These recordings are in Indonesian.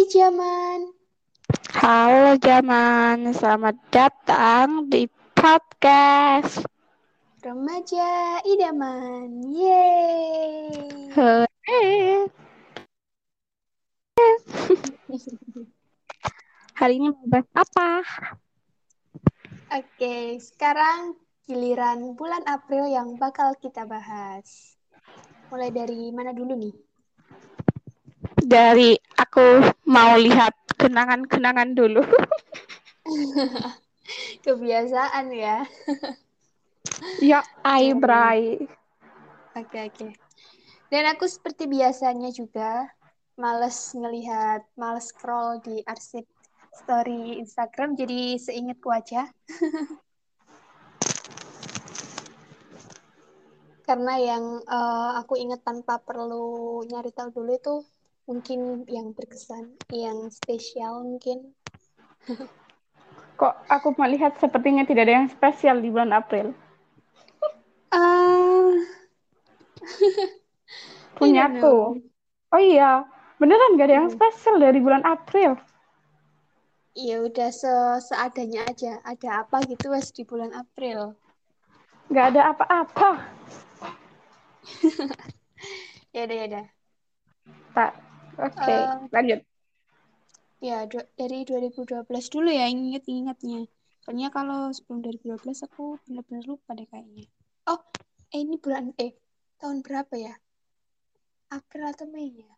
Hai Jaman. Halo Jaman, selamat datang di podcast Remaja Idaman. Yeay. Hore. Hari ini mau bahas apa? Oke, sekarang giliran bulan April yang bakal kita bahas. Mulai dari mana dulu nih? Dari aku mau lihat kenangan-kenangan dulu. Kebiasaan ya. ya, ai Iya, bray. Oke, oke. Dan aku seperti biasanya juga males ngelihat, males scroll di arsip story Instagram, jadi seingatku aja. Karena yang eh, aku ingat tanpa perlu nyari tahu dulu itu mungkin yang berkesan, yang spesial mungkin. Kok aku melihat sepertinya tidak ada yang spesial di bulan April. Ah, Punyaku. Oh iya, beneran gak ada yang Hmm. spesial dari bulan April. ya udah se seadanya aja. Ada apa gitu wes di bulan April. Gak ada apa-apa. Ya udah, ya udah. Tak. Oke, Eh, lanjut. Ya, du- dari 2012 dulu ya inget-ingetnya. Soalnya kalau sebelum 2012 aku bener-bener lupa deh kayaknya. Oh, eh ini bulan eh tahun berapa ya? April atau Mei ya?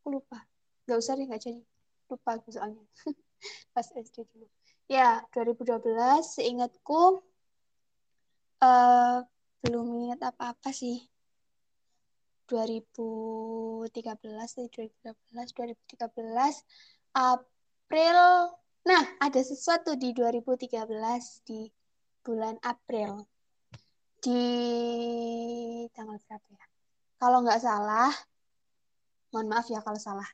Aku lupa. Gak usah deh, gak jadi. Lupa aku soalnya. Pas SD dulu. Ya, 2012 seingatku eh belum ingat apa-apa sih. 2013 dari 2013 2013 April. Nah ada sesuatu di 2013 di bulan April. Di tanggal berapa ya? Kalau nggak salah mohon maaf ya kalau salah.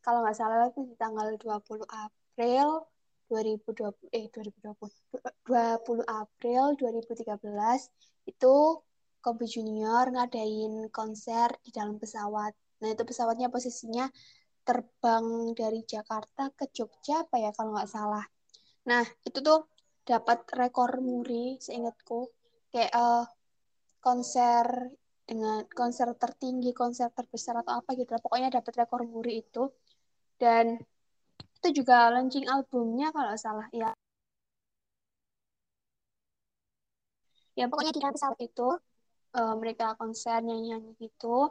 Kalau nggak salah itu di tanggal 20 April 2020 eh 2020 20 April 2013 itu Kobe Junior ngadain konser di dalam pesawat. Nah, itu pesawatnya posisinya terbang dari Jakarta ke Jogja apa ya kalau nggak salah. Nah, itu tuh dapat rekor muri seingatku. Kayak eh, konser dengan konser tertinggi, konser terbesar atau apa gitu. Pokoknya dapat rekor muri itu. Dan itu juga launching albumnya kalau nggak salah. Ya, ya pokoknya di dalam pesawat itu eh, mereka konser nyanyi-nyanyi gitu.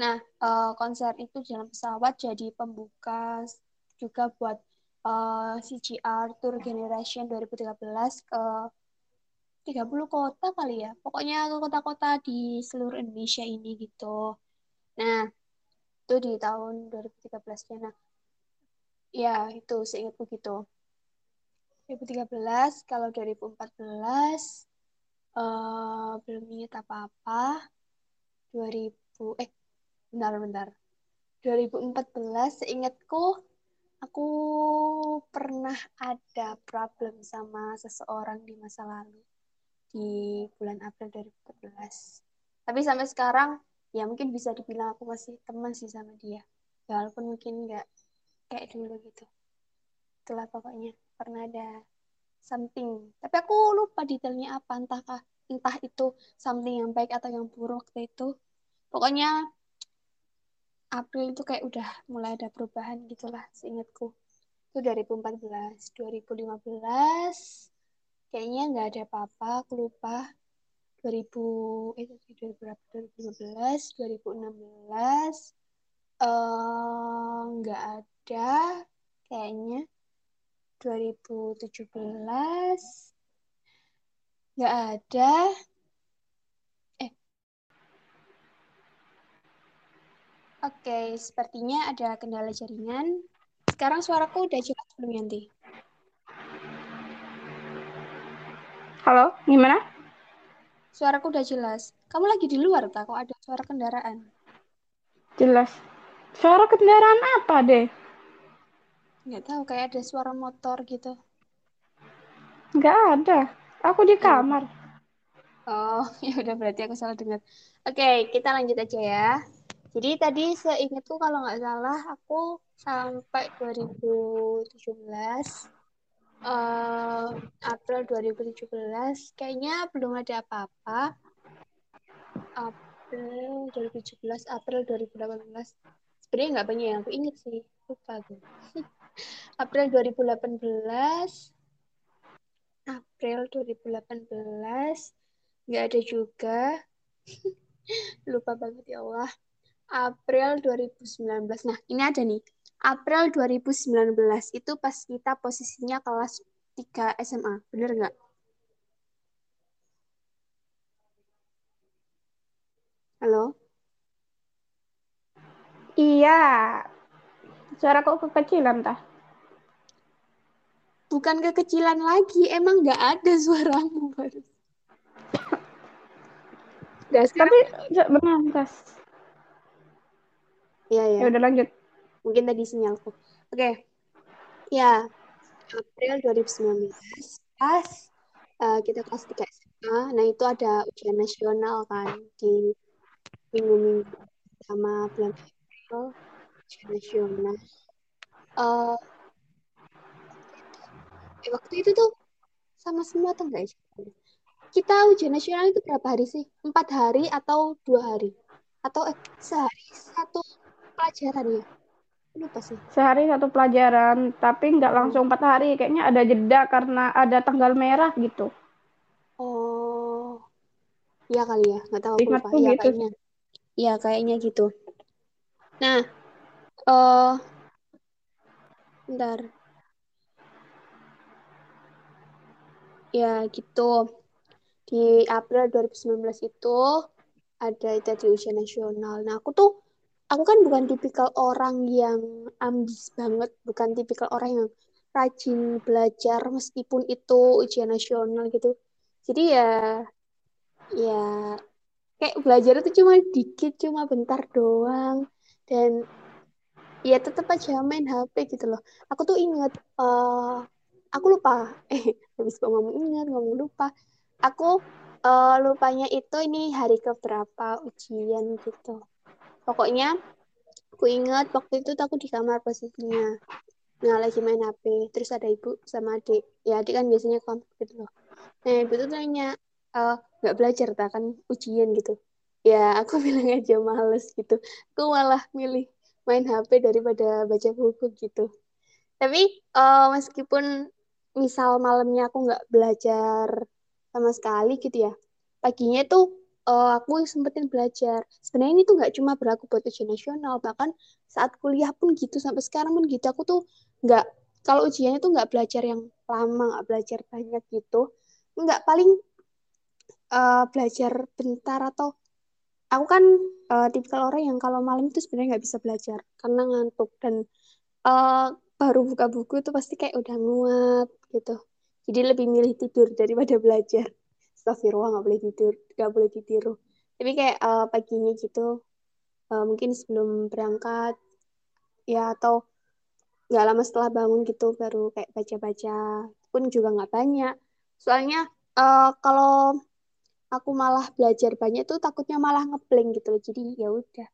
Nah, eh, konser itu dalam pesawat jadi pembuka juga buat eh, CGR Tour Generation 2013 ke 30 kota kali ya. Pokoknya ke kota-kota di seluruh Indonesia ini gitu. Nah, itu di tahun 2013 ya. Nah, ya itu seingatku gitu. 2013, kalau 2014 eh belum ingat apa-apa. 2000 eh bentar-bentar. 2014 seingatku aku pernah ada problem sama seseorang di masa lalu di bulan April 2014. Tapi sampai sekarang ya mungkin bisa dibilang aku masih teman sih sama dia. Ya, walaupun mungkin nggak kayak dulu gitu. Itulah pokoknya pernah ada something. Tapi aku lupa detailnya apa entahkah entah itu something yang baik atau yang buruk waktu itu. Pokoknya April itu kayak udah mulai ada perubahan gitulah seingatku. Itu 2014, 2015 kayaknya nggak ada apa-apa, aku lupa. 2000 eh 2000 berapa? 2015, 2016 eh nggak ada kayaknya. 2017 nggak ada. Eh, Oke, sepertinya ada kendala jaringan. Sekarang suaraku udah jelas belum Yanti? Halo, gimana? Suaraku udah jelas. Kamu lagi di luar tak? Kok ada suara kendaraan? Jelas. Suara kendaraan apa deh? Nggak tahu, kayak ada suara motor gitu. Nggak ada. Aku di kamar. Oh, ya udah berarti aku salah dengar. Oke, kita lanjut aja ya. Jadi tadi seingatku kalau nggak salah aku sampai 2017 eh April 2017 kayaknya belum ada apa-apa. April 2017, April 2018. Sebenarnya nggak banyak yang aku ingat sih, lupa tuh. April 2018, April 2018, nggak ada juga. lupa banget ya Allah. April 2019. Nah, ini ada nih. April 2019 itu pas kita posisinya kelas 3 SMA. Bener nggak? Halo? Iya. Suara kok kekecilan, tah? Bukan kekecilan lagi, emang nggak ada suaramu baru. Gas, tapi benar, gas. Iya, ya. Ya udah lanjut. Mungkin tadi sinyalku. Oke. Ya, April 2019 pas uh, kita kelas 3 SMA. Nah, itu ada ujian nasional kan di minggu-minggu sama bulan April nasional. Uh, eh, waktu itu tuh sama semua atau enggak ya? Kita ujian nasional itu berapa hari sih? Empat hari atau dua hari? Atau eh, sehari satu pelajaran ya? Lupa sih. Sehari satu pelajaran, tapi nggak hmm. langsung empat hari. Kayaknya ada jeda karena ada tanggal merah gitu. Oh, iya kali ya. Nggak tahu aku lupa. Iya gitu. kayaknya. Iya kayaknya gitu. Nah, uh, bentar. Ya gitu. Di April 2019 itu ada itu di ujian nasional. Nah, aku tuh aku kan bukan tipikal orang yang ambis banget, bukan tipikal orang yang rajin belajar meskipun itu ujian nasional gitu. Jadi ya ya kayak belajar itu cuma dikit, cuma bentar doang dan ya tetap aja main HP gitu loh. Aku tuh inget uh, aku lupa. Eh habis kok ngomong ingat ngomong lupa. Aku uh, lupanya itu ini hari keberapa ujian gitu. Pokoknya aku ingat waktu itu aku di kamar posisinya. Nah lagi main HP terus ada ibu sama adik. Ya adik kan biasanya kontak gitu loh. Nah ibu tuh nanya eh, nggak uh, belajar tak kan ujian gitu? Ya aku bilang aja males gitu. Aku malah milih main HP daripada baca buku gitu tapi uh, meskipun misal malamnya aku nggak belajar sama sekali gitu ya paginya tuh uh, aku sempetin belajar. Sebenarnya ini tuh nggak cuma berlaku buat ujian nasional, bahkan saat kuliah pun gitu sampai sekarang pun gitu. Aku tuh nggak kalau ujiannya tuh nggak belajar yang lama, nggak belajar banyak gitu. Nggak paling uh, belajar bentar atau aku kan uh, tipikal orang yang kalau malam itu sebenarnya nggak bisa belajar karena ngantuk dan uh, baru buka buku itu pasti kayak udah nguap gitu. Jadi lebih milih tidur daripada belajar. Astagfirullah nggak boleh tidur nggak boleh ditiru. Tapi kayak uh, paginya gitu uh, mungkin sebelum berangkat ya atau nggak lama setelah bangun gitu baru kayak baca-baca. Pun juga nggak banyak. Soalnya uh, kalau aku malah belajar banyak tuh takutnya malah ngeblank gitu loh. Jadi ya udah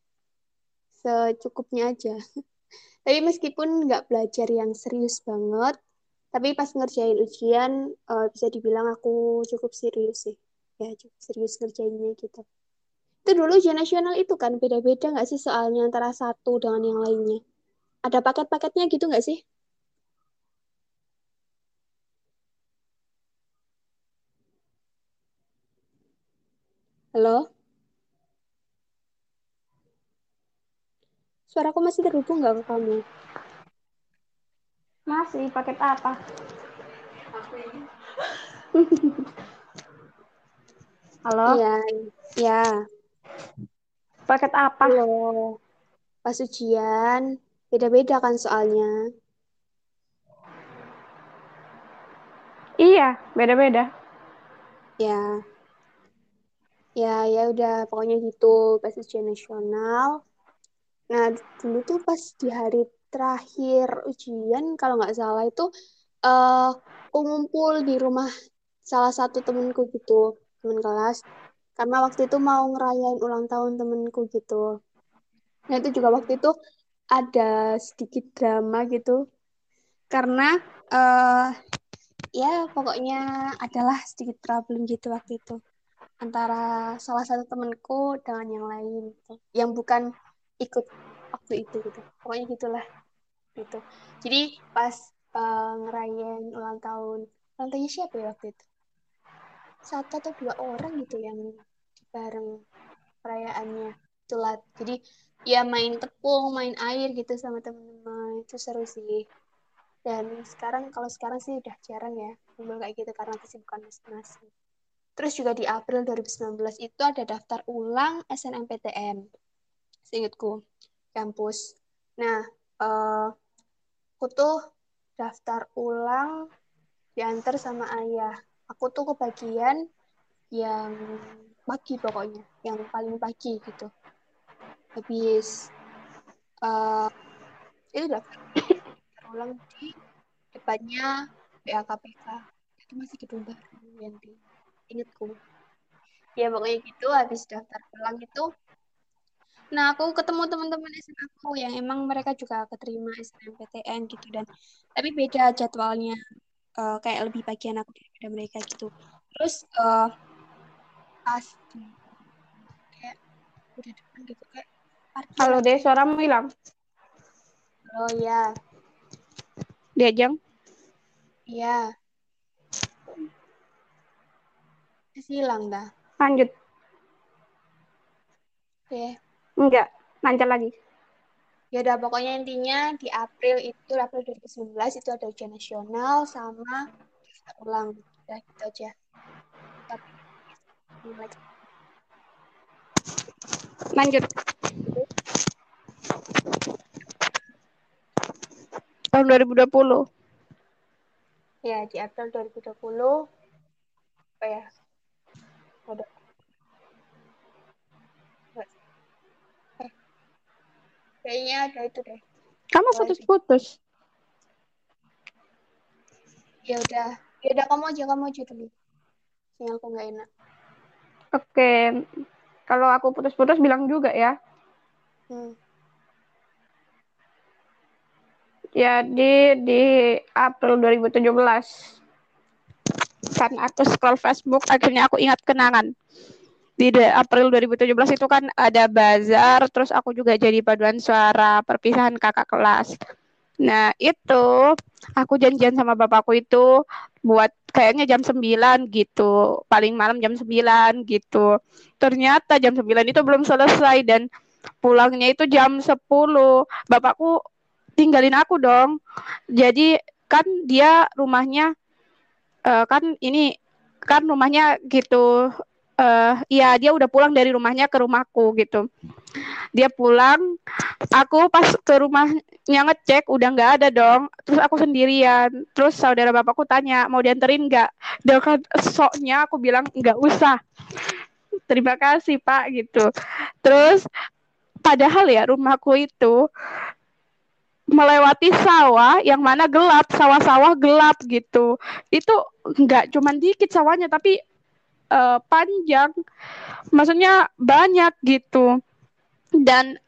secukupnya aja. Tapi meskipun nggak belajar yang serius banget tapi pas ngerjain ujian uh, bisa dibilang aku cukup serius sih. Ya cukup serius ngerjainnya gitu. Itu dulu ujian nasional itu kan beda-beda nggak sih soalnya antara satu dengan yang lainnya? Ada paket-paketnya gitu nggak sih halo suaraku masih terhubung nggak ke kamu masih paket apa? Halo? Iya, iya. Paket apa? Halo. Pas ujian, beda-beda kan soalnya. Iya, beda-beda. Ya. Ya, ya udah pokoknya gitu pas ujian nasional. Nah, dulu tuh pas di hari terakhir ujian kalau nggak salah itu uh, aku di rumah salah satu temenku gitu temen kelas. Karena waktu itu mau ngerayain ulang tahun temenku gitu. Nah itu juga waktu itu ada sedikit drama gitu. Karena uh, ya pokoknya adalah sedikit problem gitu waktu itu antara salah satu temenku dengan yang lain gitu. yang bukan ikut waktu itu gitu. Pokoknya gitulah gitu. Jadi pas uh, ngerayain ulang tahun ulang siapa ya waktu itu? Satu atau dua orang gitu yang bareng perayaannya. Itulah. Jadi ya main tepung main air gitu sama teman-teman. Itu seru sih. Dan sekarang kalau sekarang sih udah jarang ya. Kumpul kayak gitu karena kesibukan masing-masing terus juga di April 2019 itu ada daftar ulang SNMPTN seingatku kampus. Nah uh, aku tuh daftar ulang diantar sama ayah. Aku tuh kebagian yang pagi pokoknya yang paling pagi gitu. Habis uh, itu daftar ulang di depannya BAKPK itu masih gedung baru yang di ingetku ya pokoknya gitu habis daftar ulang itu nah aku ketemu teman-teman SMA aku yang emang mereka juga keterima SNMPTN gitu dan tapi beda jadwalnya uh, kayak lebih bagian aku daripada mereka gitu terus uh, pas kayak udah depan gitu kayak Halo deh, suaramu hilang. Oh ya. Diajang? Iya. Masih hilang dah. Lanjut. Oke. Enggak, lancar lagi. Ya udah pokoknya intinya di April itu April 2019 itu ada ujian nasional sama ulang. Udah gitu aja. Lanjut. Tahun 2020. Ya, di April 2020 apa ya? Ada eh. Kayaknya ada itu deh. Kamu putus-putus. Ya udah, ya udah kamu aja kamu aja dulu. Sinyalku nggak enak. Oke, kalau aku putus-putus bilang juga ya. Hmm. Jadi di April 2017 kan aku scroll Facebook akhirnya aku ingat kenangan. Di April 2017 itu kan ada bazar terus aku juga jadi paduan suara perpisahan kakak kelas. Nah itu aku janjian sama bapakku itu buat kayaknya jam 9 gitu paling malam jam 9 gitu. Ternyata jam 9 itu belum selesai dan pulangnya itu jam 10 bapakku tinggalin aku dong. Jadi kan dia rumahnya uh, kan ini kan rumahnya gitu uh, ya dia udah pulang dari rumahnya ke rumahku gitu. Dia pulang, aku pas ke rumahnya ngecek udah nggak ada dong. Terus aku sendirian. Terus saudara bapakku tanya mau dianterin nggak? Dia kan soknya aku bilang nggak usah. Terima kasih pak gitu. Terus padahal ya rumahku itu melewati sawah yang mana gelap, sawah-sawah gelap gitu. Itu nggak cuma dikit sawahnya tapi uh, panjang. Maksudnya banyak gitu. Dan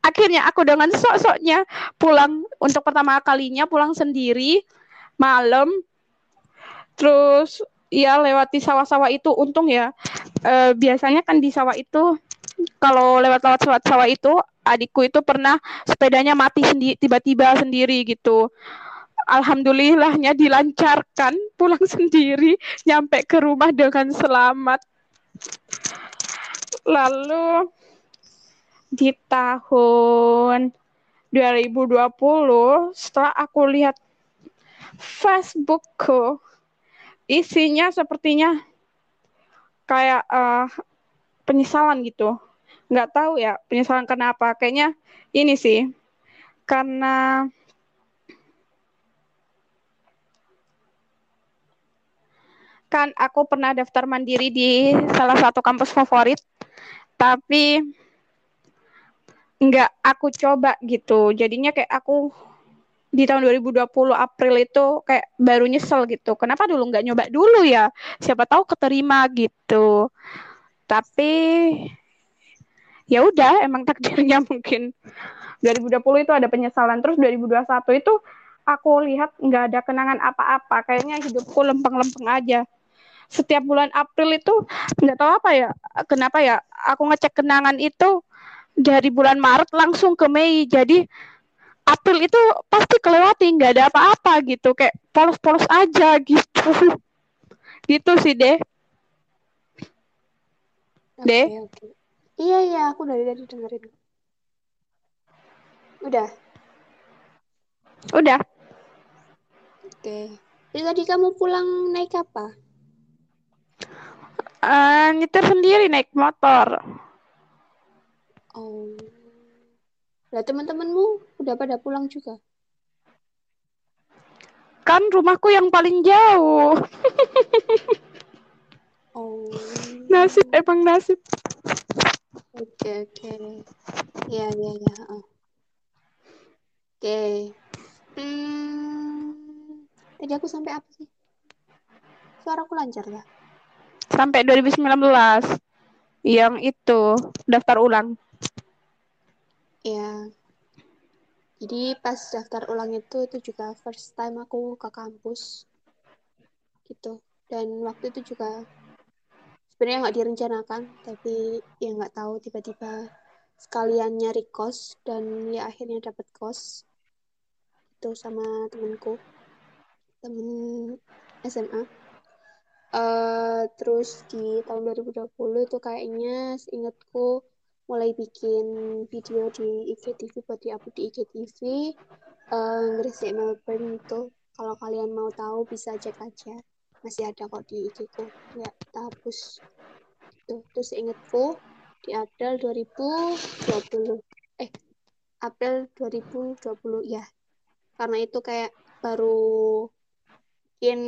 akhirnya aku dengan sok-soknya pulang untuk pertama kalinya pulang sendiri malam. Terus ya lewati sawah-sawah itu untung ya. Uh, biasanya kan di sawah itu kalau lewat-lewat sawah itu adikku itu pernah sepedanya mati sendi tiba-tiba sendiri gitu. Alhamdulillahnya dilancarkan pulang sendiri nyampe ke rumah dengan selamat. Lalu di tahun 2020 setelah aku lihat Facebookku isinya sepertinya kayak uh, penyesalan gitu nggak tahu ya penyesalan kenapa. Kayaknya ini sih karena kan aku pernah daftar mandiri di salah satu kampus favorit tapi nggak aku coba gitu. Jadinya kayak aku di tahun 2020 April itu kayak baru nyesel gitu. Kenapa dulu nggak nyoba dulu ya? Siapa tahu keterima gitu. Tapi ya udah emang takdirnya mungkin. 2020 itu ada penyesalan. Terus 2021 itu aku lihat nggak ada kenangan apa-apa. Kayaknya hidupku lempeng-lempeng aja. Setiap bulan April itu nggak tahu apa ya kenapa ya aku ngecek kenangan itu dari bulan Maret langsung ke Mei. Jadi April itu pasti kelewati nggak ada apa-apa gitu. Kayak polos-polos aja gitu. Gitu sih deh okay, deh okay. Iya iya aku dari tadi dengerin udah udah oke jadi tadi kamu pulang naik apa uh, nyetir sendiri naik motor oh lah teman-temanmu udah pada pulang juga? Kan rumahku yang paling jauh. oh. Nasib emang nasib. Oke okay, oke. Okay. Ya ya ya. Oke. Okay. Hmm. Tadi aku sampai apa sih? Suaraku lancar lah. Sampai 2019. Yang itu daftar ulang ya jadi pas daftar ulang itu itu juga first time aku ke kampus gitu dan waktu itu juga sebenarnya nggak direncanakan tapi ya nggak tahu tiba-tiba sekalian nyari kos dan ya akhirnya dapat kos itu sama temenku temen SMA uh, eh, terus di tahun 2020 itu kayaknya seingatku mulai bikin video di IGTV buat diupload di IGTV uh, Gresik Melbourne itu. Kalau kalian mau tahu bisa cek aja masih ada kok di IG ku. Ya kita hapus itu terus ingetku di April 2020 eh April 2020 ya karena itu kayak baru mungkin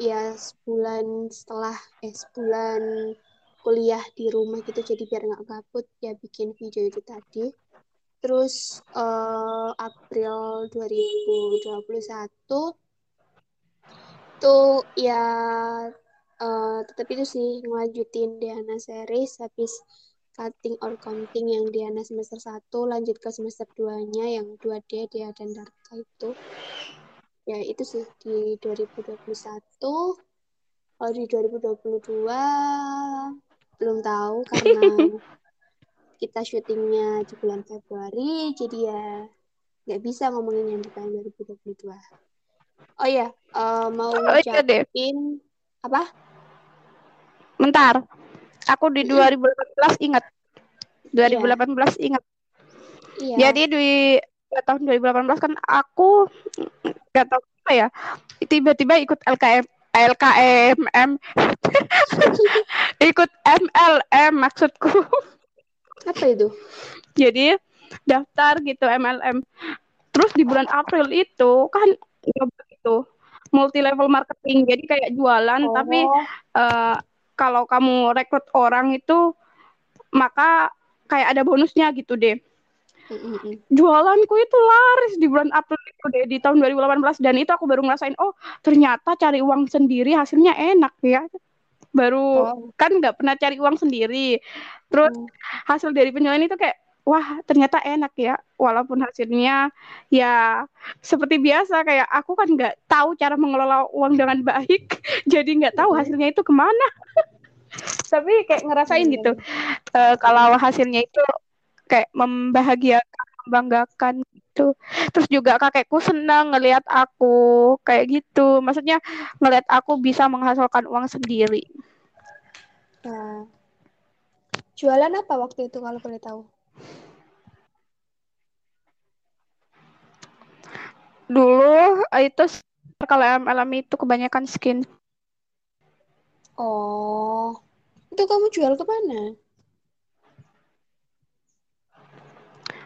ya sebulan setelah eh sebulan kuliah di rumah gitu. Jadi biar nggak gabut ya bikin video itu tadi. Terus uh, April 2021 tuh ya uh, tetap itu sih ngelanjutin Diana series habis cutting or counting yang Diana semester 1 lanjut ke semester 2 nya yang 2D dia dan Darka itu. Ya itu sih di 2021 kalau di 2022 belum tahu karena kita syutingnya di bulan Februari jadi ya nggak bisa ngomongin yang di tahun 2022 oh ya uh, mau oh, iya apa? Bentar. Aku di 2018 ingat. 2018 yeah. ingat. Yeah. jadi di tahun 2018 kan aku nggak tahu apa ya tiba-tiba ikut LKM LKMM ikut MLM maksudku. Apa itu? Jadi daftar gitu MLM terus di bulan April itu kan itu multi level marketing jadi kayak jualan oh. tapi uh, kalau kamu rekrut orang itu maka kayak ada bonusnya gitu deh Jualanku itu laris di bulan April itu deh di tahun 2018 dan itu aku baru ngerasain oh ternyata cari uang sendiri hasilnya enak ya. Baru oh. kan nggak pernah cari uang sendiri. Terus hmm. hasil dari penjualan itu kayak wah ternyata enak ya. Walaupun hasilnya ya seperti biasa kayak aku kan nggak tahu cara mengelola uang dengan baik jadi nggak tahu hasilnya itu ke mana. Tapi kayak ngerasain gitu uh, kalau hasilnya itu kayak membahagiakan membanggakan gitu. Terus juga kakekku senang ngelihat aku kayak gitu. Maksudnya ngelihat aku bisa menghasilkan uang sendiri. Nah jualan apa waktu itu kalau boleh tahu dulu itu kalau MLM itu kebanyakan skin. Oh. Itu kamu jual ke mana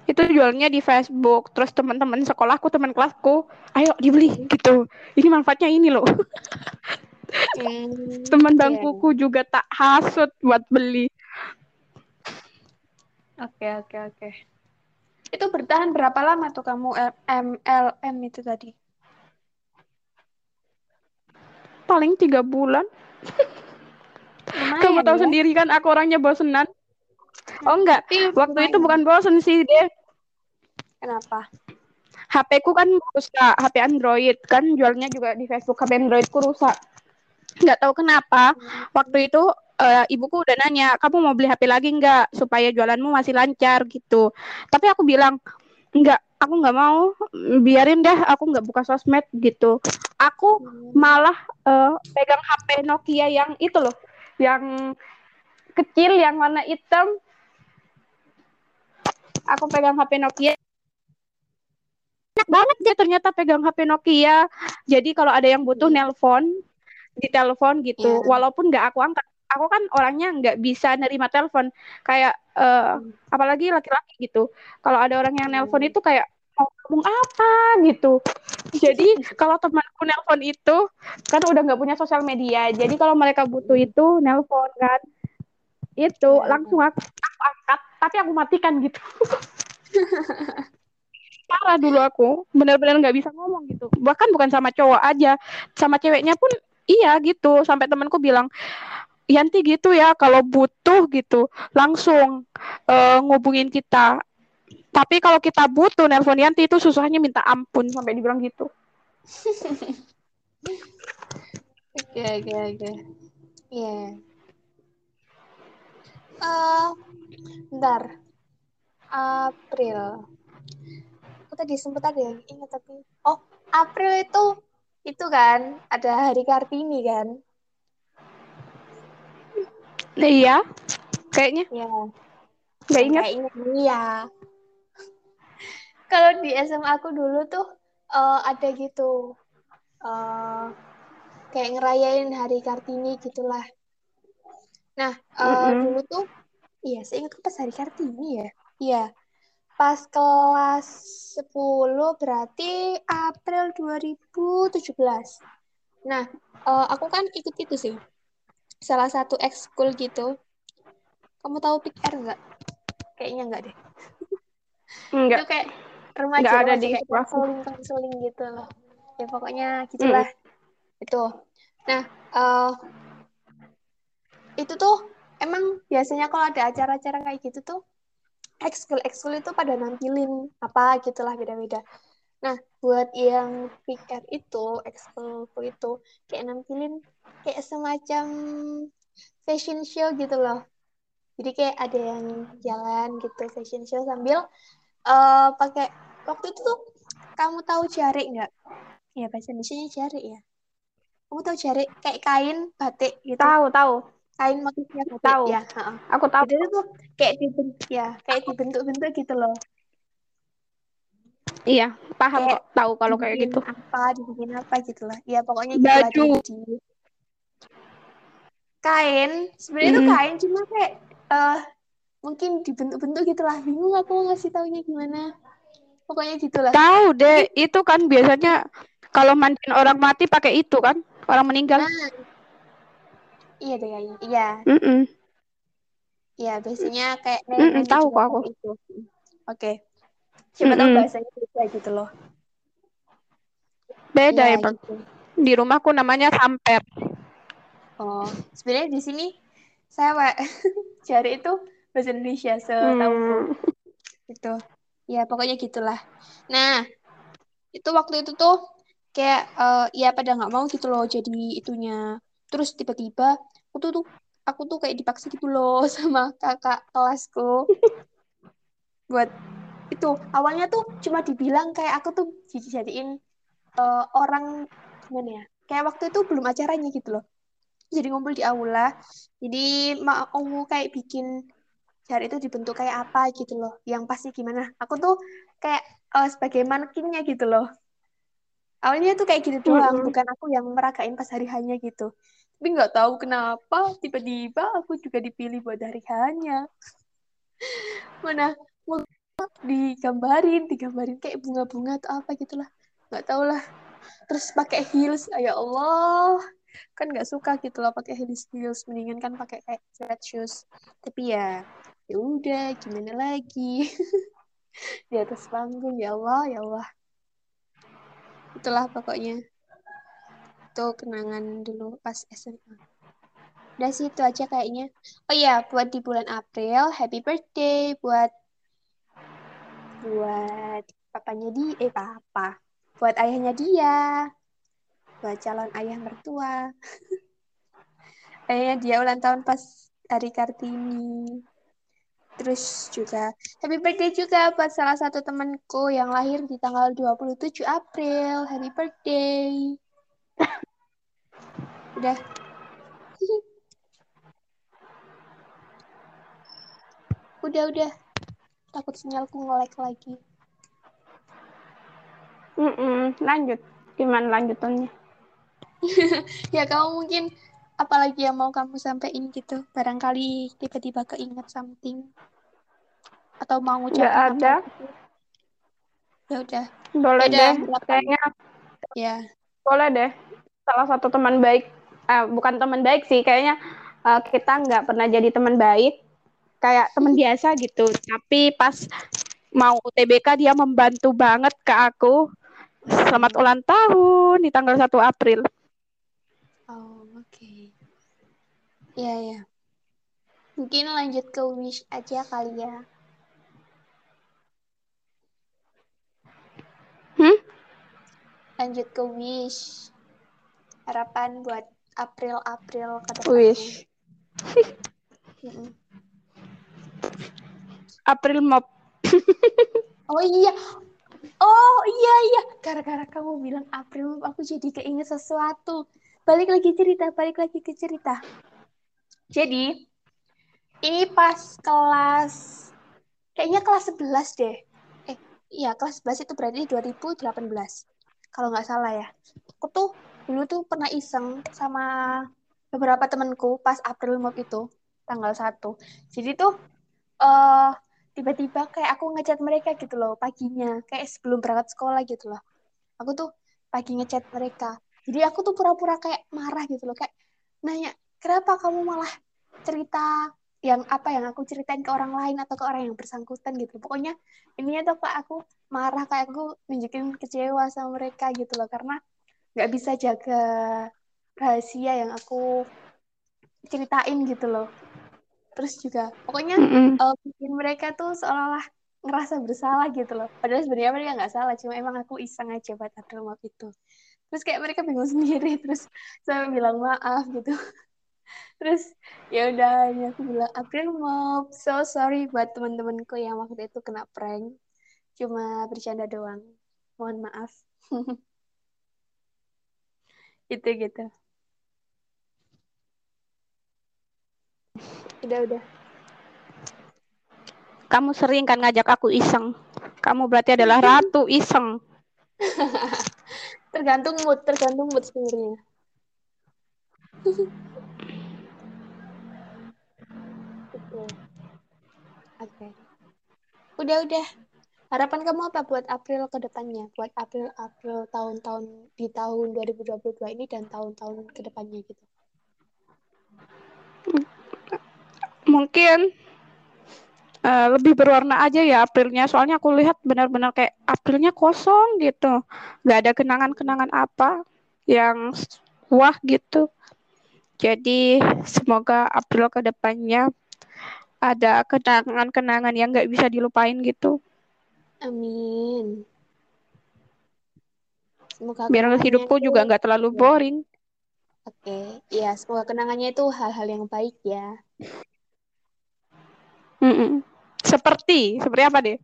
itu jualnya di Facebook. Terus teman-teman sekolahku teman kelasku ayo dibeli gitu. Ini manfaatnya ini loh. Hmm, teman yeah. bangkuku juga tak hasut buat beli. Oke okay, oke okay, oke. okay. Itu bertahan berapa lama tuh kamu MLM itu tadi paling tiga bulan Lumayan, kamu tahu ya? sendiri kan aku orangnya bosenan Oh enggak, waktu itu bukan bosen sih deh. Kenapa? HP ku kan rusak, HP Android kan jualnya juga di Facebook HP Android ku rusak. Nggak tahu kenapa. Waktu itu uh, ibuku udah nanya, kamu mau beli HP lagi nggak supaya jualanmu masih lancar gitu. Tapi aku bilang nggak, aku nggak mau. Biarin deh, aku nggak buka sosmed gitu. Aku Hmm. malah uh, pegang HP Nokia yang itu loh, yang kecil yang warna hitam. Aku pegang HP Nokia enak banget dia ternyata pegang HP Nokia. Jadi kalau ada yang butuh nelpon, di telepon gitu. Yeah. Walaupun nggak aku angkat. Aku kan orangnya nggak bisa nerima telepon. Kayak uh, Hmm. apalagi laki-laki gitu. Kalau ada orang yang nelpon itu kayak mau ngomong apa gitu. Jadi kalau temanku nelpon itu kan udah nggak punya sosial media. Jadi kalau mereka butuh itu nelpon kan. Itu Ya, langsung aku, aku angkat tapi aku matikan gitu. parah dulu aku benar-benar nggak bisa ngomong gitu bahkan bukan sama cowok aja sama ceweknya pun iya gitu sampai temanku bilang Yanti gitu ya kalau butuh gitu langsung uh, ngubungin kita tapi kalau kita butuh nelpon Yanti itu susahnya minta ampun sampai dibilang gitu Oke oke oke. Eh, bentar. April. Aku tadi sempat ada yang ingat tapi oh April itu itu kan ada hari Kartini kan? iya kayaknya Ya. nggak ingat Kayaknya iya. Kalau di SMA aku dulu tuh eh, ada gitu. eh, kayak ngerayain hari Kartini gitulah. Nah, eh, Mm-mm. dulu tuh iya, saya ingat pas hari Kartini ya. Iya. Pas kelas 10 berarti April 2017. Nah, eh, aku kan ikut itu sih. Salah satu ekskul gitu. Kamu tahu Pick R nggak? Kayaknya nggak deh. enggak Itu kayak Nggak ada remaja-remaja di gitu, konseling-konseling gitu loh. Ya pokoknya gitulah. Itu. Nah, eh, itu tuh emang biasanya kalau ada acara-acara kayak gitu tuh ekskul ekskul itu pada nampilin apa gitulah beda-beda. Nah, buat yang piker itu ekskulku itu kayak nampilin kayak semacam fashion show gitu loh. Jadi kayak ada yang jalan gitu fashion show sambil eh pakai waktu itu tuh kamu tahu jarik nggak? Ya bahasa Indonesia jarik ya. Kamu tahu jarik kayak kain batik gitu. tahu tahu Kain motifnya batik tahu ya. aku tahu Jadi itu tuh kayak dibentuk ya, kayak dibentuk-bentuk gitu loh. iya paham Kayak kok tahu kalau kayak gitu apa, dibikin apa gitu lah. Ya pokoknya gitulah baju di, di kain. Sebenarnya itu Mm. kain cuma kayak eh mungkin dibentuk-bentuk gitu lah. Bingung aku ngasih taunya gimana. Pokoknya gitulah. Tahu deh, itu kan biasanya kalau mandiin orang mati pakai itu kan, orang meninggal. Nah, iya deh kayaknya. Iya, Mm-mm. iya biasanya kayak Mm-mm, nenek-nenek tahu kok aku. itu. Oke. Siapa tahu Mm-mm. bahasanya beda gitu loh. Beda Iya emang. gitu. Di rumahku namanya samper. Oh, sebenarnya di sini saya Pak, jari itu bahasa Indonesia setahuku Hmm. gitu. Ya pokoknya gitulah. Nah, itu waktu itu tuh kayak eh, ya pada nggak mau gitu loh jadi itunya. Terus tiba-tiba aku tuh tuh aku tuh kayak dipaksa gitu loh sama kakak kelasku buat itu. Awalnya tuh cuma dibilang kayak aku tuh dijadiin eh, orang gimana ya? Kayak waktu itu belum acaranya gitu loh. Jadi ngumpul di aula. Jadi mau kayak bikin jari itu dibentuk kayak apa gitu loh. Yang pasti gimana? Aku tuh kayak eh, sebagai manekinnya gitu loh. Awalnya tuh kayak gitu doang, Mm-mm. bukan aku yang meragain pas hari hanya gitu. Tapi nggak tahu kenapa tiba-tiba aku juga dipilih buat hari hanya. Mana digambarin, digambarin kayak bunga-bunga atau apa gitu lah. Nggak tahu lah. Terus pakai heels, ya Allah. Kan nggak suka gitu loh pakai heels heels. Mendingan kan pakai kayak flat shoes. Tapi ya, ya udah gimana lagi. Di atas panggung, ya Allah, ya Allah. Itulah pokoknya. Itu kenangan dulu pas SMA. Udah sih itu aja kayaknya. Oh iya, buat di bulan April, happy birthday buat buat papanya di eh papa. Buat ayahnya dia. Buat calon ayah mertua. ayahnya dia ulang tahun pas hari Kartini. Terus juga happy birthday juga buat salah satu temanku yang lahir di tanggal 27 April. Happy birthday. Udah. udah, udah. Takut sinyalku nge-lag lagi. Mm -mm. Lanjut. Gimana lanjutannya? ya kamu mungkin apalagi yang mau kamu sampaikan gitu. Barangkali tiba-tiba keinget something. Atau mau ngucapin Gak ada. gitu. Ya udah. Boleh Yaudah, deh. Kayaknya Ya. boleh deh. Salah satu teman baik. Eh, bukan teman baik sih. Kayaknya eh, kita nggak pernah jadi teman baik. Kayak teman biasa gitu. Tapi pas mau UTBK dia membantu banget ke aku. Selamat ulang tahun di tanggal 1 April. Oh, oke. Ya, ya. Mungkin lanjut ke wish aja kali ya. Hmm? Lanjut ke wish. Harapan buat April-April ke depannya. Wish. Mm-mm. April Mop. Oh iya. Oh iya iya. Gara-gara kamu bilang April, aku jadi keinget sesuatu. Balik lagi cerita, balik lagi ke cerita. Jadi, ini pas kelas, kayaknya kelas 11 deh. Eh, iya kelas 11 itu berarti 2018. Kalau nggak salah ya. Aku tuh dulu tuh pernah iseng sama beberapa temenku pas April Mop itu, tanggal 1. Jadi tuh, eh tiba-tiba kayak aku ngechat mereka gitu loh paginya kayak sebelum berangkat sekolah gitu loh. Aku tuh pagi ngechat mereka. Jadi aku tuh pura-pura kayak marah gitu loh kayak nanya kenapa kamu malah cerita yang apa yang aku ceritain ke orang lain atau ke orang yang bersangkutan? gitu pokoknya intinya tuh kayak aku marah kayak aku nunjukin kecewa sama mereka gitu loh. Karena nggak bisa jaga rahasia yang aku ceritain gitu loh terus juga pokoknya Mm-mm. uh, bikin mereka tuh seolah-olah ngerasa bersalah gitu loh. Padahal sebenarnya mereka nggak salah, cuma emang aku iseng aja buat April Mop itu. Terus kayak mereka bingung sendiri, terus saya bilang maaf gitu. Terus ya udah, aku bilang April Mop, so sorry buat teman-temanku yang waktu itu kena prank. Cuma bercanda doang. Mohon maaf. gitu gitu. Udah udah. Kamu sering kan ngajak aku iseng. Kamu berarti adalah ratu iseng. tergantung mood tergantung mood sebenarnya oke udah udah harapan kamu apa buat April ke depannya buat April April tahun-tahun di tahun 2022 ini dan tahun-tahun ke depannya gitu Mungkin eh, lebih berwarna aja ya Aprilnya. Soalnya aku lihat benar-benar kayak Aprilnya kosong gitu. Gak ada kenangan-kenangan apa yang wah gitu. Jadi semoga April ke depannya ada kenangan-kenangan yang gak bisa dilupain gitu. Amin semoga Biar hidupku itu juga nggak terlalu boring. oke ya semoga kenangannya itu hal-hal yang baik ya Mm-mm. Seperti, seperti apa deh?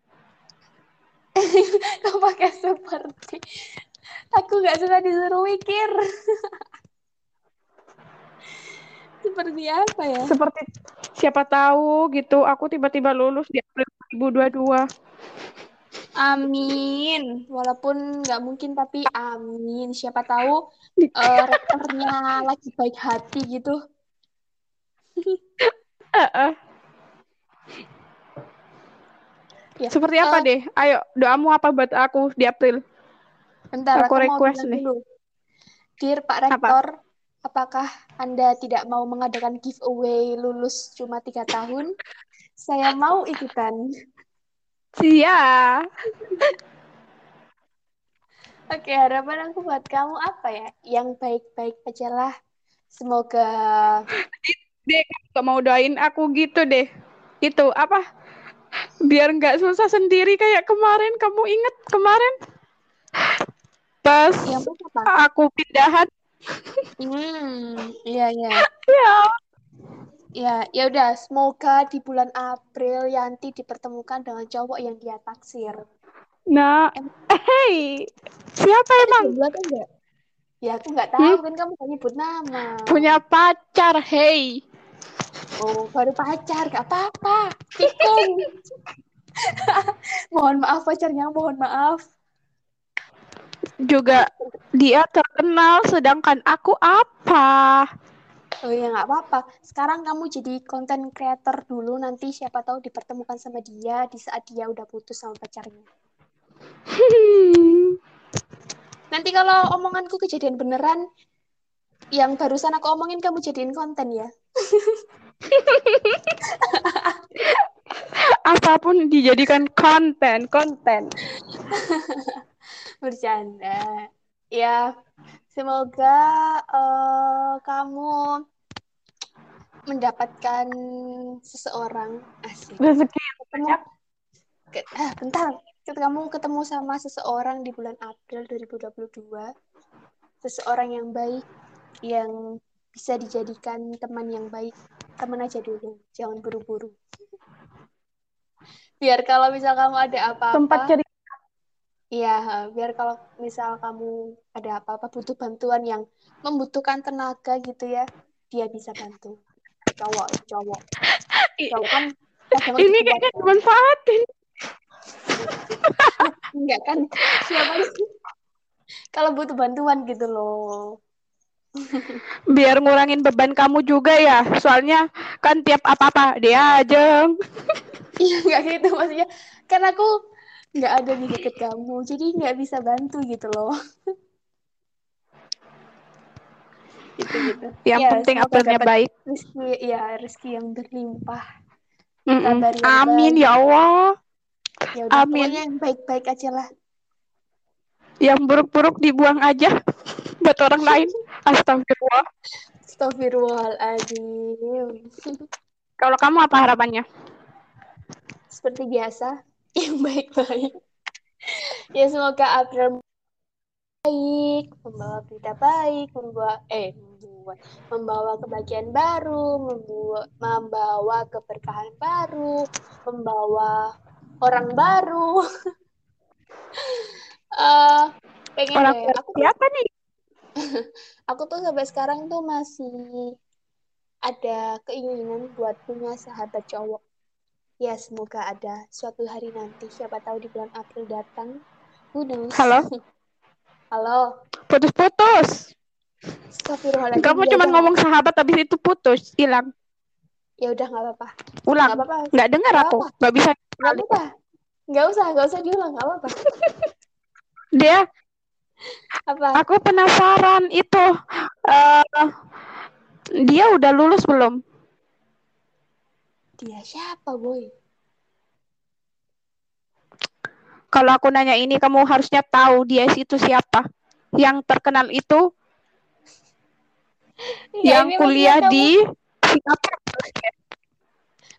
kau pakai seperti aku nggak suka disuruh mikir seperti apa ya Seperti siapa tahu gitu, aku tiba-tiba lulus di April 2022. Amin. Walaupun nggak mungkin, tapi amin. Siapa tahu eh, rektornya lagi baik hati gitu. Heeh. Ya, Seperti apa eh, deh? Ayo, doamu apa buat aku di April? bentar, Aku aku request nih. dulu. Dear Pak Apa? Rektor, apakah Anda tidak mau mengadakan giveaway lulus cuma tiga tahun? Saya mau ikutan. Iya. Oke, harapan aku buat kamu apa ya? Yang baik-baik aja lah. Semoga deh gak mau doain aku gitu deh itu apa biar nggak susah sendiri kayak kemarin kamu inget kemarin pas Yang apa? aku pindahan Hmm, iya iya. ya Ya, ya udah. Semoga di bulan April Yanti dipertemukan dengan cowok yang dia taksir. nah Em- hey siapa emang atau enggak? Ya aku nggak tahu kan kamu gak nyebut nama. punya pacar hey Oh, baru pacar, gak apa-apa. Mohon maaf pacarnya, mohon maaf. juga dia terkenal sedangkan aku apa Oh ya nggak apa-apa. Sekarang kamu jadi konten creator dulu, nanti siapa tahu dipertemukan sama dia di saat dia udah putus sama pacarnya. Nanti kalau omonganku kejadian beneran, yang barusan aku omongin kamu jadiin konten ya. apa pun dijadikan konten konten Bercanda. Ya, semoga eh, kamu mendapatkan seseorang asik. rezeki Ketemu, ke- ah, bentar. Kamu ketemu sama seseorang di bulan April 2022. Seseorang yang baik, yang bisa dijadikan teman yang baik. Teman aja dulu, jangan buru-buru. Biar kalau misal kamu ada apa-apa, tempat cerita Iya, biar kalau misal kamu ada apa-apa butuh bantuan yang membutuhkan tenaga gitu ya, dia bisa bantu. Cowok, cowok. Cowok kan ini kayaknya kan. dimanfaatin Enggak kan? Siapa sih? Kalau butuh bantuan gitu loh. biar ngurangin beban kamu juga ya soalnya kan tiap apa-apa dia aja Iya, enggak gitu maksudnya. Kan aku nggak ada di deket kamu, jadi nggak bisa bantu gitu loh. Gitu-gitu. yang Ya, penting dapat baik rezeki, ya rezeki yang berlimpah. Kabar yang amin baik. ya Allah Ya udah, Amin. yang baik-baik aja lah. yang buruk-buruk dibuang aja buat orang lain astagfirullah Astagfirullahaladzim. kalau kamu apa harapannya Seperti biasa, yang baik-baik. Ya semoga April baik, membawa berita baik, membawa eh membuat membawa kebahagiaan baru, membuat membawa keberkahan baru, membawa orang baru. Eh, pengen orang deh. Aku tuh siapa nih aku tuh sampai sekarang tuh masih ada keinginan buat punya sahabat cowok. Ya, semoga ada suatu hari nanti. Siapa tahu di bulan April datang. Who knows? Halo? Halo. putus-putus Astagfirullahaladzim. kamu Ya cuma ngomong sahabat habis itu putus hilang Ya udah, nggak apa-apa. ulang Nggak apa-apa. nggak dengar aku nggak bisa Nggak apa-apa. Nggak usah, nggak usah diulang. Nggak apa-apa. dia Apa? aku penasaran itu eh dia udah lulus belum Dia siapa, boy? kalau aku nanya ini kamu harusnya tahu dia itu siapa yang terkenal itu Ya, yang kuliah di Singapura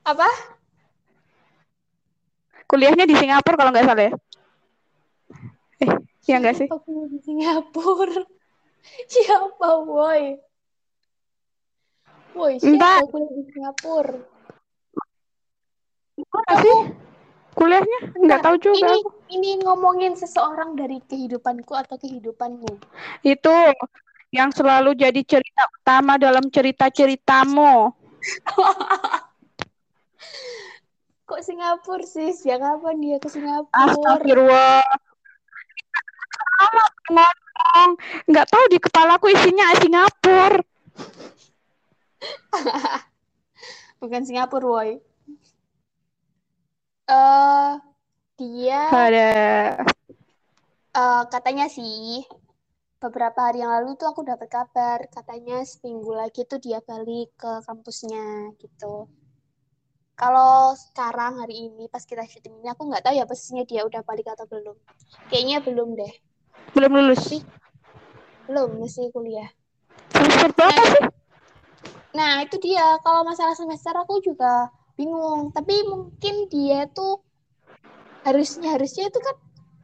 Apa? kuliahnya di Singapura kalau nggak salah ya eh ya nggak sih kuliah di Singapura? Siapa, boy? Boy, siapa kuliah di Singapura? Mana sih kuliahnya nggak tahu juga Ini aku. ini ngomongin seseorang dari kehidupanku atau kehidupanmu. itu yang selalu jadi cerita utama dalam cerita-ceritamu Kok Singapura sih? Sejak kapan dia ke Singapura? Astagfirullah ngomong nggak tahu di kepalaku isinya Singapura Bukan Singapura, boy. Eh, dia ada eh, katanya sih beberapa hari yang lalu tuh aku dapat kabar katanya seminggu lagi tuh dia balik ke kampusnya gitu. Kalau sekarang hari ini pas kita syuting ini aku nggak tahu ya posisinya dia udah balik atau belum. Kayaknya belum deh. belum lulus Belum masih kuliah. semester berapa sih Nah, itu dia. Kalau masalah semester aku juga bingung. Tapi mungkin dia tuh harusnya harusnya itu kan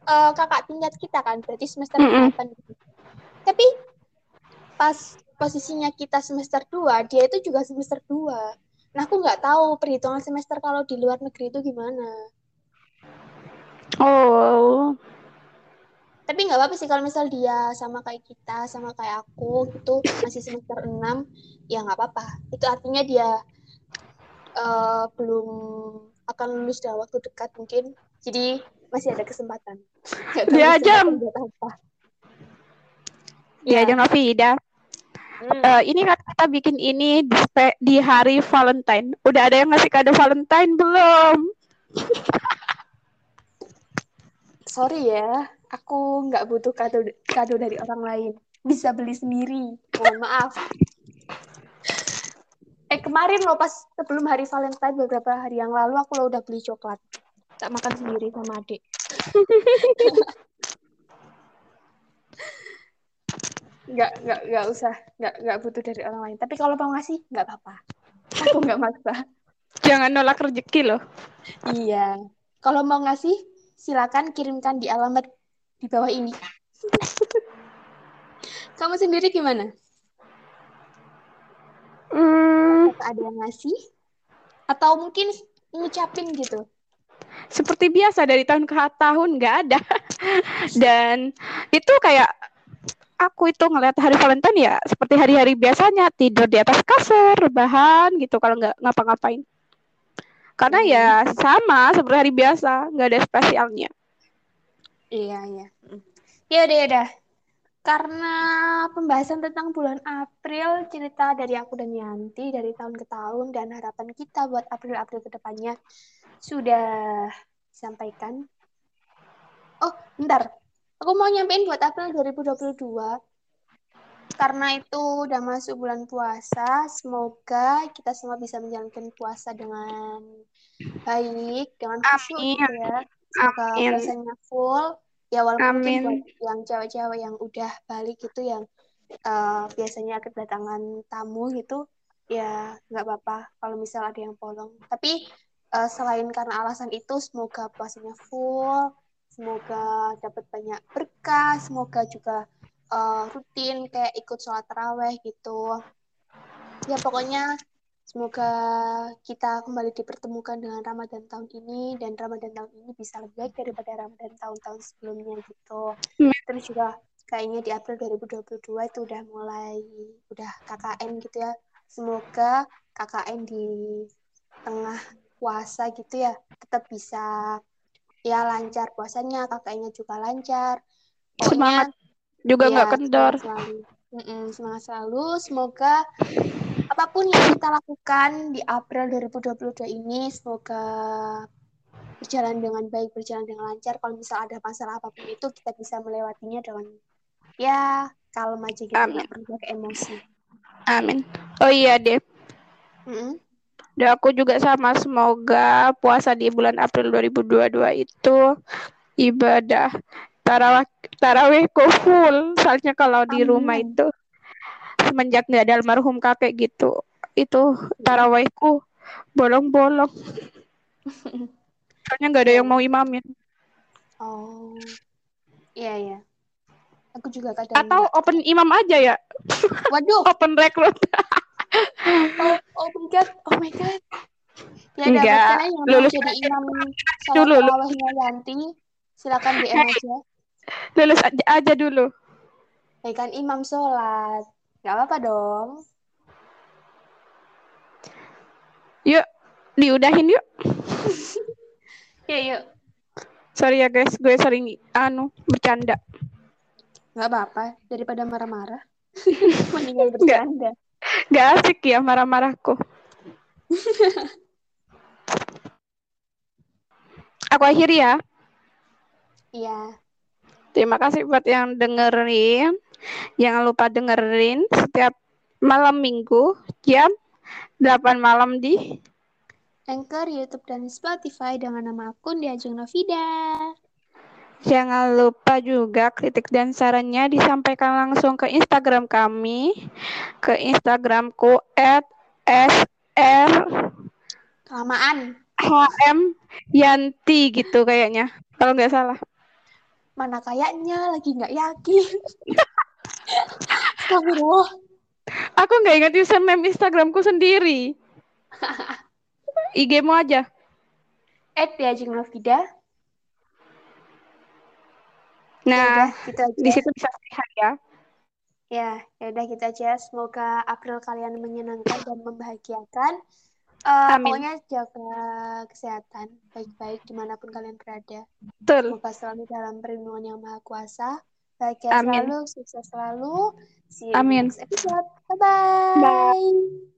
uh, kakak tingkat kita kan, berarti semester. 8 gitu. Tapi pas posisinya kita semester 2, dia itu juga semester 2. Nah, aku nggak tahu perhitungan semester kalau di luar negeri itu gimana. Oh, Tapi nggak apa-apa sih kalau misal dia sama kayak kita, sama kayak aku gitu, masih semester 6, ya nggak apa-apa. Itu artinya dia uh, belum akan lulus dalam waktu dekat mungkin. Jadi masih ada kesempatan. Dia buat apa. dia Ya. aja Novida. Hmm. Eh, ini kan kita bikin ini di, di hari Valentine. Udah ada yang ngasih kado Valentine belum? Sorry ya, aku nggak butuh kado kado dari orang lain. Bisa beli sendiri. Mohon maaf. Eh kemarin loh pas sebelum hari Valentine beberapa hari yang lalu aku lo udah beli coklat. Tak makan sendiri sama adik. Nggak nggak nggak usah nggak nggak butuh dari orang lain. Tapi kalau mau ngasih nggak apa-apa. Aku nggak maksa. Jangan nolak rezeki loh. Iya. Kalau mau ngasih silakan kirimkan di alamat di bawah ini. Kamu sendiri gimana? Hmm, Apakah ada yang ngasih? Atau mungkin ngucapin gitu? seperti biasa dari tahun ke tahun nggak ada. Dan itu kayak aku itu ngeliat hari Valentine ya seperti hari-hari biasanya tidur di atas kasur, rebahan gitu kalau nggak ngapa-ngapain. Karena ya sama seperti hari biasa, nggak ada spesialnya. Iya, iya. Ya udah, ya udah. Karena pembahasan tentang bulan April, cerita dari aku dan Yanti dari tahun ke tahun dan harapan kita buat April-April ke depannya sudah disampaikan. Oh, bentar. Aku mau nyampein buat April 2022. Karena itu udah masuk bulan puasa, semoga kita semua bisa menjalankan puasa dengan baik, dengan khusyuk ya. Semoga puasanya full. Ya walaupun Amin. buat yang cewek-cewek yang udah balik itu yang eh, biasanya kedatangan tamu gitu, ya nggak apa-apa kalau misal ada yang bolong. Tapi eh, selain karena alasan itu, semoga puasanya full, semoga dapat banyak berkah, semoga juga eh, rutin kayak ikut sholat taraweh gitu. Ya pokoknya semoga kita kembali dipertemukan dengan Ramadan tahun ini dan Ramadan tahun ini bisa lebih baik daripada Ramadan tahun-tahun sebelumnya gitu. Amin. Terus juga kayaknya di April 2022 itu udah mulai udah KKN gitu ya. Semoga KKN di tengah puasa gitu ya tetap bisa ya lancar puasanya, KKN-nya juga lancar. Semangat juga ya, nggak kendor. Semangat selalu. Mm-mm, semangat selalu. Semoga apa pun yang kita lakukan di April 2022 ini semoga berjalan dengan baik, berjalan dengan lancar. Kalau misal ada masalah apa pun itu kita bisa melewatinya dengan ya kalem aja gitu, Amin. perlu pakai emosi. Amin. Oh iya deh. Mm-mm. Dan aku juga sama semoga puasa di bulan April 2022 itu ibadah tarawih tarawihku full. Soalnya kalau di rumah Amin. itu semenjak nggak ada almarhum kakek gitu, itu tarawihku bolong-bolong. Soalnya nggak ada yang mau imamin. Oh, iya ya. Aku juga kadang Atau open imam aja ya, Waduh, open rekrut. oh, oh my god, oh my god. Ya Enggak, yang lulus jadi imam dulu, lu- tarawihnya Yanti, silakan DM aja. Lulus aja, aja dulu. Ya kan imam sholat. Gak apa-apa dong. Yuk, diudahin yuk. Yuk, yuk. Sorry ya guys, gue sering anu bercanda. Gak apa-apa. Daripada marah-marah. Mendingan bercanda. Gak asik ya marah-marahku. Aku akhiri ya. Iya. Terima kasih buat yang dengerin. Jangan lupa dengerin setiap malam minggu jam 8 malam di Anchor, YouTube, dan Spotify dengan nama akun di Ajeng Novida. Jangan lupa juga kritik dan sarannya disampaikan langsung ke Instagram kami, ke Instagramku at S R Kelamaan. H M Yanti gitu kayaknya. Kalau nggak salah. Mana kayaknya lagi nggak yakin. Astagfirullah. Aku nggak ingat username Instagramku sendiri. IG-mu aja. Ed ya Jeng Novida. Nah, gitu aja. di situ bisa lihat ya. Ya, ya udah gitu aja. Semoga April kalian menyenangkan dan membahagiakan. Uh, Amin. Pokoknya jaga kesehatan baik-baik di mana pun kalian berada. Betul. Semoga selalu dalam perlindungan yang maha kuasa. Bahagia Amin. selalu, sukses selalu. See you Amin. next episode. Bye-bye. Bye.